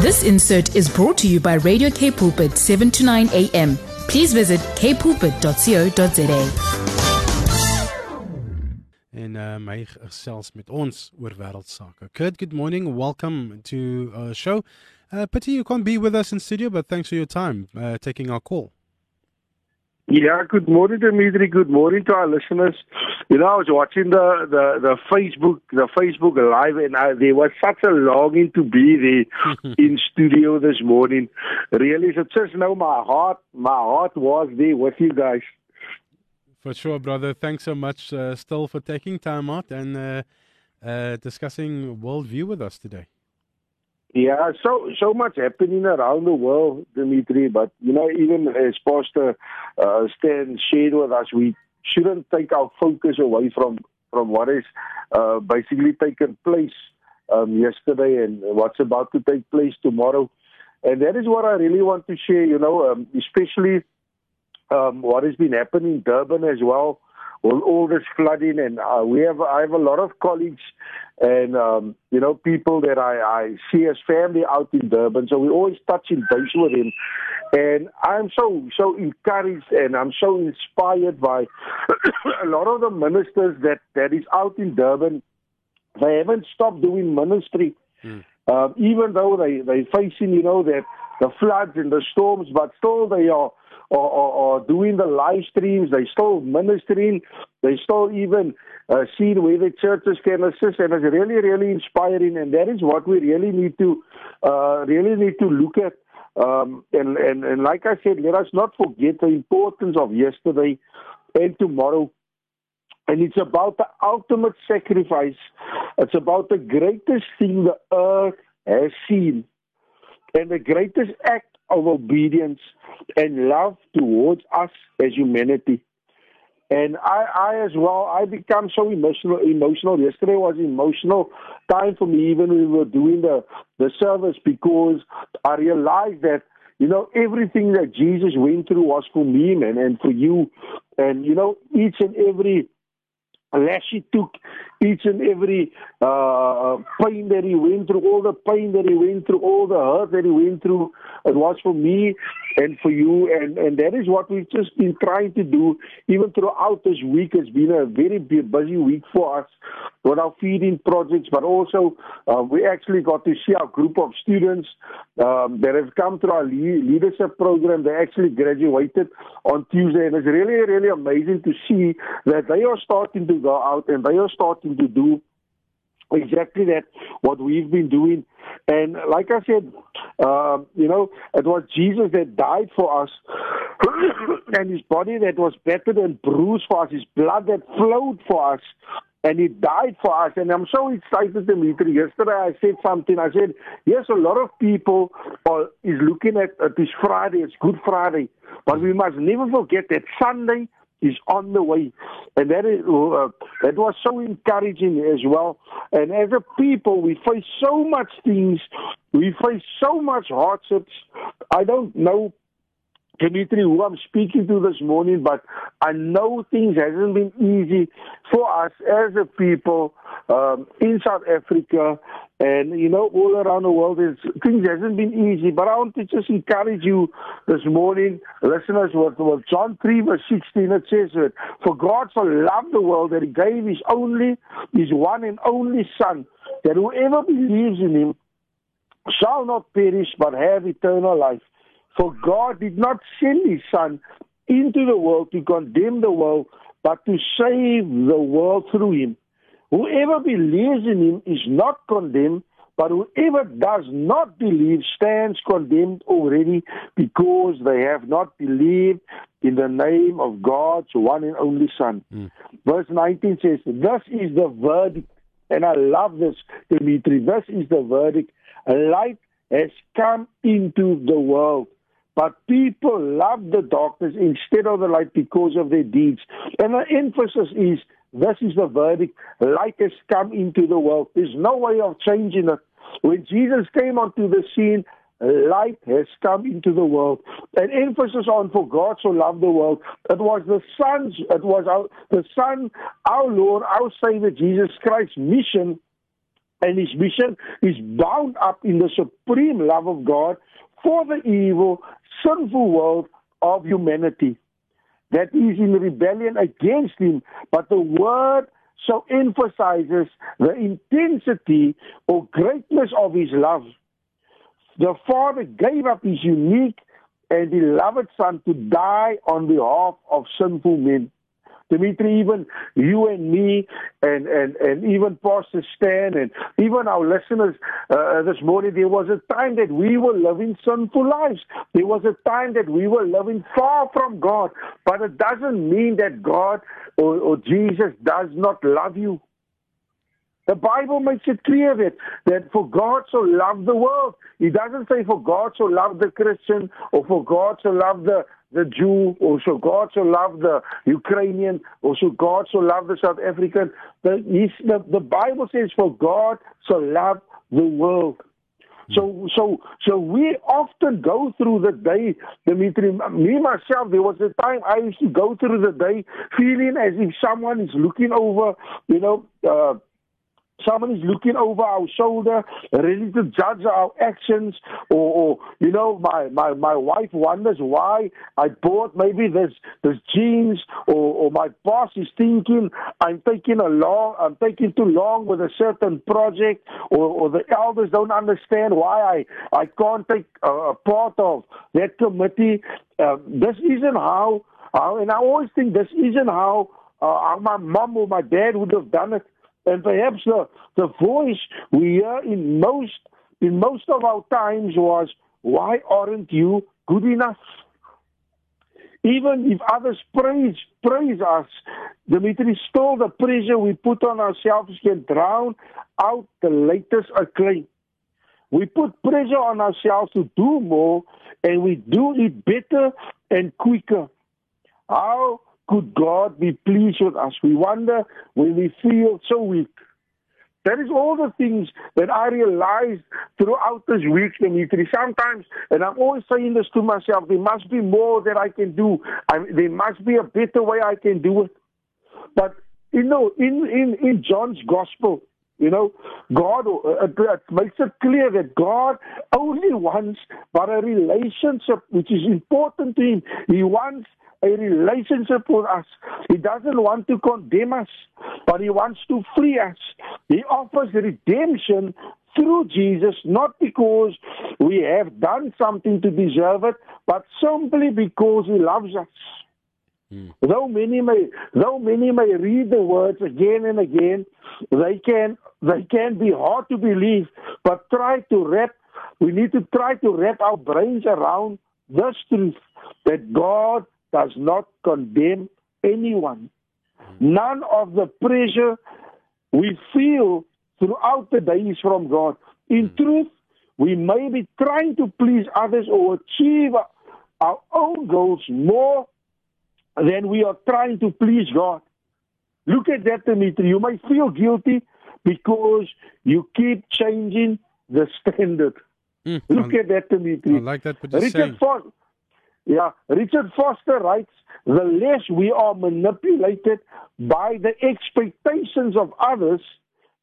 This insert is brought to you by Radio K Pulpit 7 to 9 a.m. Please visit kpulpit.co.za. en uh, my gesels met ons oor wêreldsake. Kurt, good morning. Welcome to our show. Uh, pity you can't be with us in studio, but thanks for your time uh, taking our call. Yeah, good morning, Dimitri. Good morning to our listeners. You know, I was watching the the, the Facebook the Facebook live, and I, there was such a longing to be there in studio this morning. Really, so just now my heart my heart was there with you guys. For sure, brother. Thanks so much, uh, still, for taking time out and uh, uh, discussing worldview with us today. Yeah, so so much happening around the world, Dimitri. But you know, even as Pastor uh, Stan shared with us, we shouldn't take our focus away from from what is uh, basically taken place um, yesterday and what's about to take place tomorrow. And that is what I really want to share. You know, um, especially um, what has been happening in Durban as well with all this flooding and uh, we have I have a lot of colleagues and um, you know people that I, I see as family out in Durban. So we always touching base with him. And I'm so so encouraged and I'm so inspired by a lot of the ministers that that is out in Durban. They haven't stopped doing ministry. Mm. uh, even though they they facing you know that the floods and the storms but still they are or, doing the live streams. They still ministering. They still even uh, seeing where the churches can assist, and it's really, really inspiring. And that is what we really need to uh, really need to look at. Um, and, and and like I said, let us not forget the importance of yesterday and tomorrow. And it's about the ultimate sacrifice. It's about the greatest thing the earth has seen. And the greatest act of obedience and love towards us as humanity. And I, I as well, I become so emotional. Emotional. Yesterday was emotional time for me, even when we were doing the the service, because I realized that you know everything that Jesus went through was for me, man, and for you, and you know each and every Unless he took each and every uh, pain that he went through, all the pain that he went through, all the hurt that he went through, it was for me and for you. And, and that is what we've just been trying to do, even throughout this week. It's been a very busy week for us with our feeding projects, but also uh, we actually got to see our group of students um, that have come through our leadership program. They actually graduated on Tuesday, and it's really, really amazing to see that they are starting to go out and they are starting to do exactly that what we've been doing and like i said uh, you know it was jesus that died for us and his body that was battered and bruised for us his blood that flowed for us and he died for us. And I'm so excited, Dimitri. Yesterday I said something. I said, yes, a lot of people are, is looking at, at this Friday. It's Good Friday. But we must never forget that Sunday is on the way. And that, is, uh, that was so encouraging as well. And as a people, we face so much things. We face so much hardships. I don't know Dimitri, who I'm speaking to this morning, but I know things hasn't been easy for us as a people um, in South Africa and, you know, all around the world. It's, things hasn't been easy, but I want to just encourage you this morning, listeners, with, with John 3 verse 16, it says that, For God so loved the world that he gave his only, his one and only Son, that whoever believes in him shall not perish but have eternal life. For God did not send his Son into the world to condemn the world, but to save the world through him. Whoever believes in him is not condemned, but whoever does not believe stands condemned already because they have not believed in the name of God's one and only Son. Mm. Verse 19 says, This is the verdict. And I love this, Dimitri. This is the verdict. Light has come into the world but people love the darkness instead of the light because of their deeds. And the emphasis is this is the verdict. Light has come into the world. There's no way of changing it. When Jesus came onto the scene, light has come into the world. An emphasis on for God so loved the world. It was the Son's, it was our, the Son, our Lord, our Savior, Jesus Christ's mission and his mission is bound up in the supreme love of God for the evil, sinful world of humanity that is in rebellion against him. But the word so emphasizes the intensity or greatness of his love. The Father gave up his unique and beloved Son to die on behalf of sinful men. Dimitri, even you and me, and, and, and even Pastor Stan, and even our listeners uh, this morning, there was a time that we were living sinful lives. There was a time that we were living far from God. But it doesn't mean that God or, or Jesus does not love you. The Bible makes it clear that, that for God so loved the world. He doesn't say for God so loved the Christian or for God so loved the, the Jew or so God so loved the Ukrainian or so God so loved the South African. The, the, the Bible says for God so loved the world. So, so, so we often go through the day, Dimitri. Me myself, there was a time I used to go through the day feeling as if someone is looking over, you know, uh, Someone is looking over our shoulder, ready to judge our actions. Or, or, you know, my, my, my wife wonders why I bought maybe this this jeans, or, or my boss is thinking I'm taking a long, I'm taking too long with a certain project, or, or the elders don't understand why I I can't take a, a part of that committee. Uh, this isn't how, and I always think this isn't how uh, my mom or my dad would have done it. And perhaps the, the voice we hear in most in most of our times was, Why aren't you good enough? Even if others praise praise us, Dimitri, still the pressure we put on ourselves can drown out the latest acclaim. We put pressure on ourselves to do more, and we do it better and quicker. How could God be pleased with us? We wonder when we feel so weak. That is all the things that I realized throughout this week, Dimitri. Sometimes, and I'm always saying this to myself, there must be more that I can do. I, there must be a better way I can do it. But, you know, in, in, in John's gospel, you know, God uh, makes it clear that God only wants but a relationship which is important to Him. He wants a relationship with us. He doesn't want to condemn us, but He wants to free us. He offers redemption through Jesus, not because we have done something to deserve it, but simply because He loves us. Mm. Though many may, though many may read the words again and again, they can they can be hard to believe. But try to wrap. We need to try to wrap our brains around this truth that God does not condemn anyone. None of the pressure we feel throughout the day is from God. In mm. truth, we may be trying to please others or achieve our own goals more than we are trying to please God. Look at that, Dimitri. You may feel guilty because you keep changing the standard. Mm, Look I, at that, Dimitri. I like that. Richard, Foster, yeah, Richard Foster writes, the less we are manipulated by the expectations of others,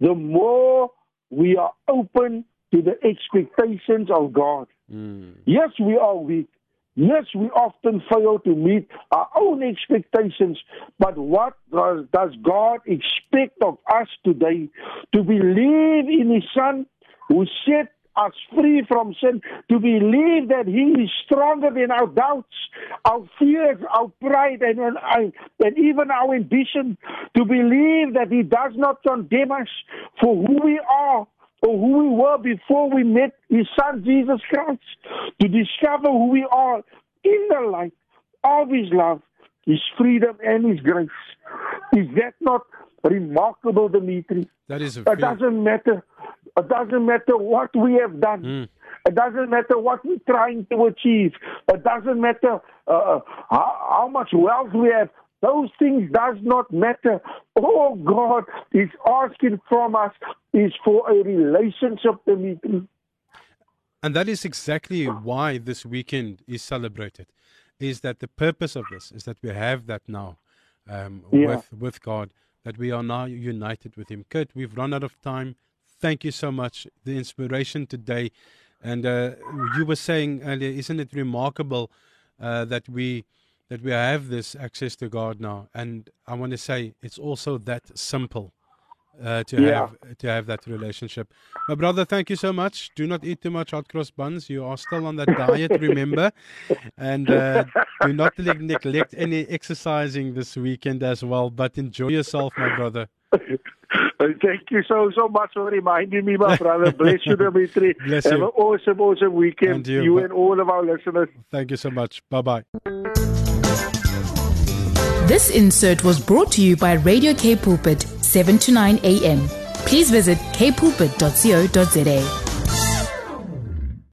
the more we are open to the expectations of God. Mm. Yes, we are weak. Yes, we often fail to meet our own expectations, but what does, does God expect of us today? To believe in His Son who set us free from sin, to believe that He is stronger than our doubts, our fears, our pride, and, and, and even our ambition, to believe that He does not condemn us for who we are or who we were before we met His Son Jesus Christ, to discover who we are in the light of His love, His freedom, and His grace. Is that not remarkable, Dimitri? That is. A it doesn't matter it doesn't matter what we have done. Mm. It doesn't matter what we're trying to achieve. It doesn't matter uh, uh, how, how much wealth we have. Those things does not matter. All God is asking from us is for a relationship, Dimitri. And that is exactly why this weekend is celebrated. Is that the purpose of this? Is that we have that now um, yeah. with with God, that we are now united with Him. Kurt, we've run out of time. Thank you so much. The inspiration today. And uh, you were saying earlier, isn't it remarkable uh, that we that we have this access to God now? And I want to say it's also that simple uh, to Yeah. have to have that relationship. My brother, thank you so much. Do not eat too much hot cross buns. You are still on that diet, remember, and uh, do not neglect any exercising this weekend as well. But enjoy yourself, my brother. Thank you so so much for reminding me, my brother. Bless you, Dimitri. Bless Have you. an awesome, awesome weekend. And you, you and all of our listeners. Thank you so much. Bye bye. This insert was brought to you by Radio K Pulpit, 7 to 9 a.m. Please visit kpulpit.co.za.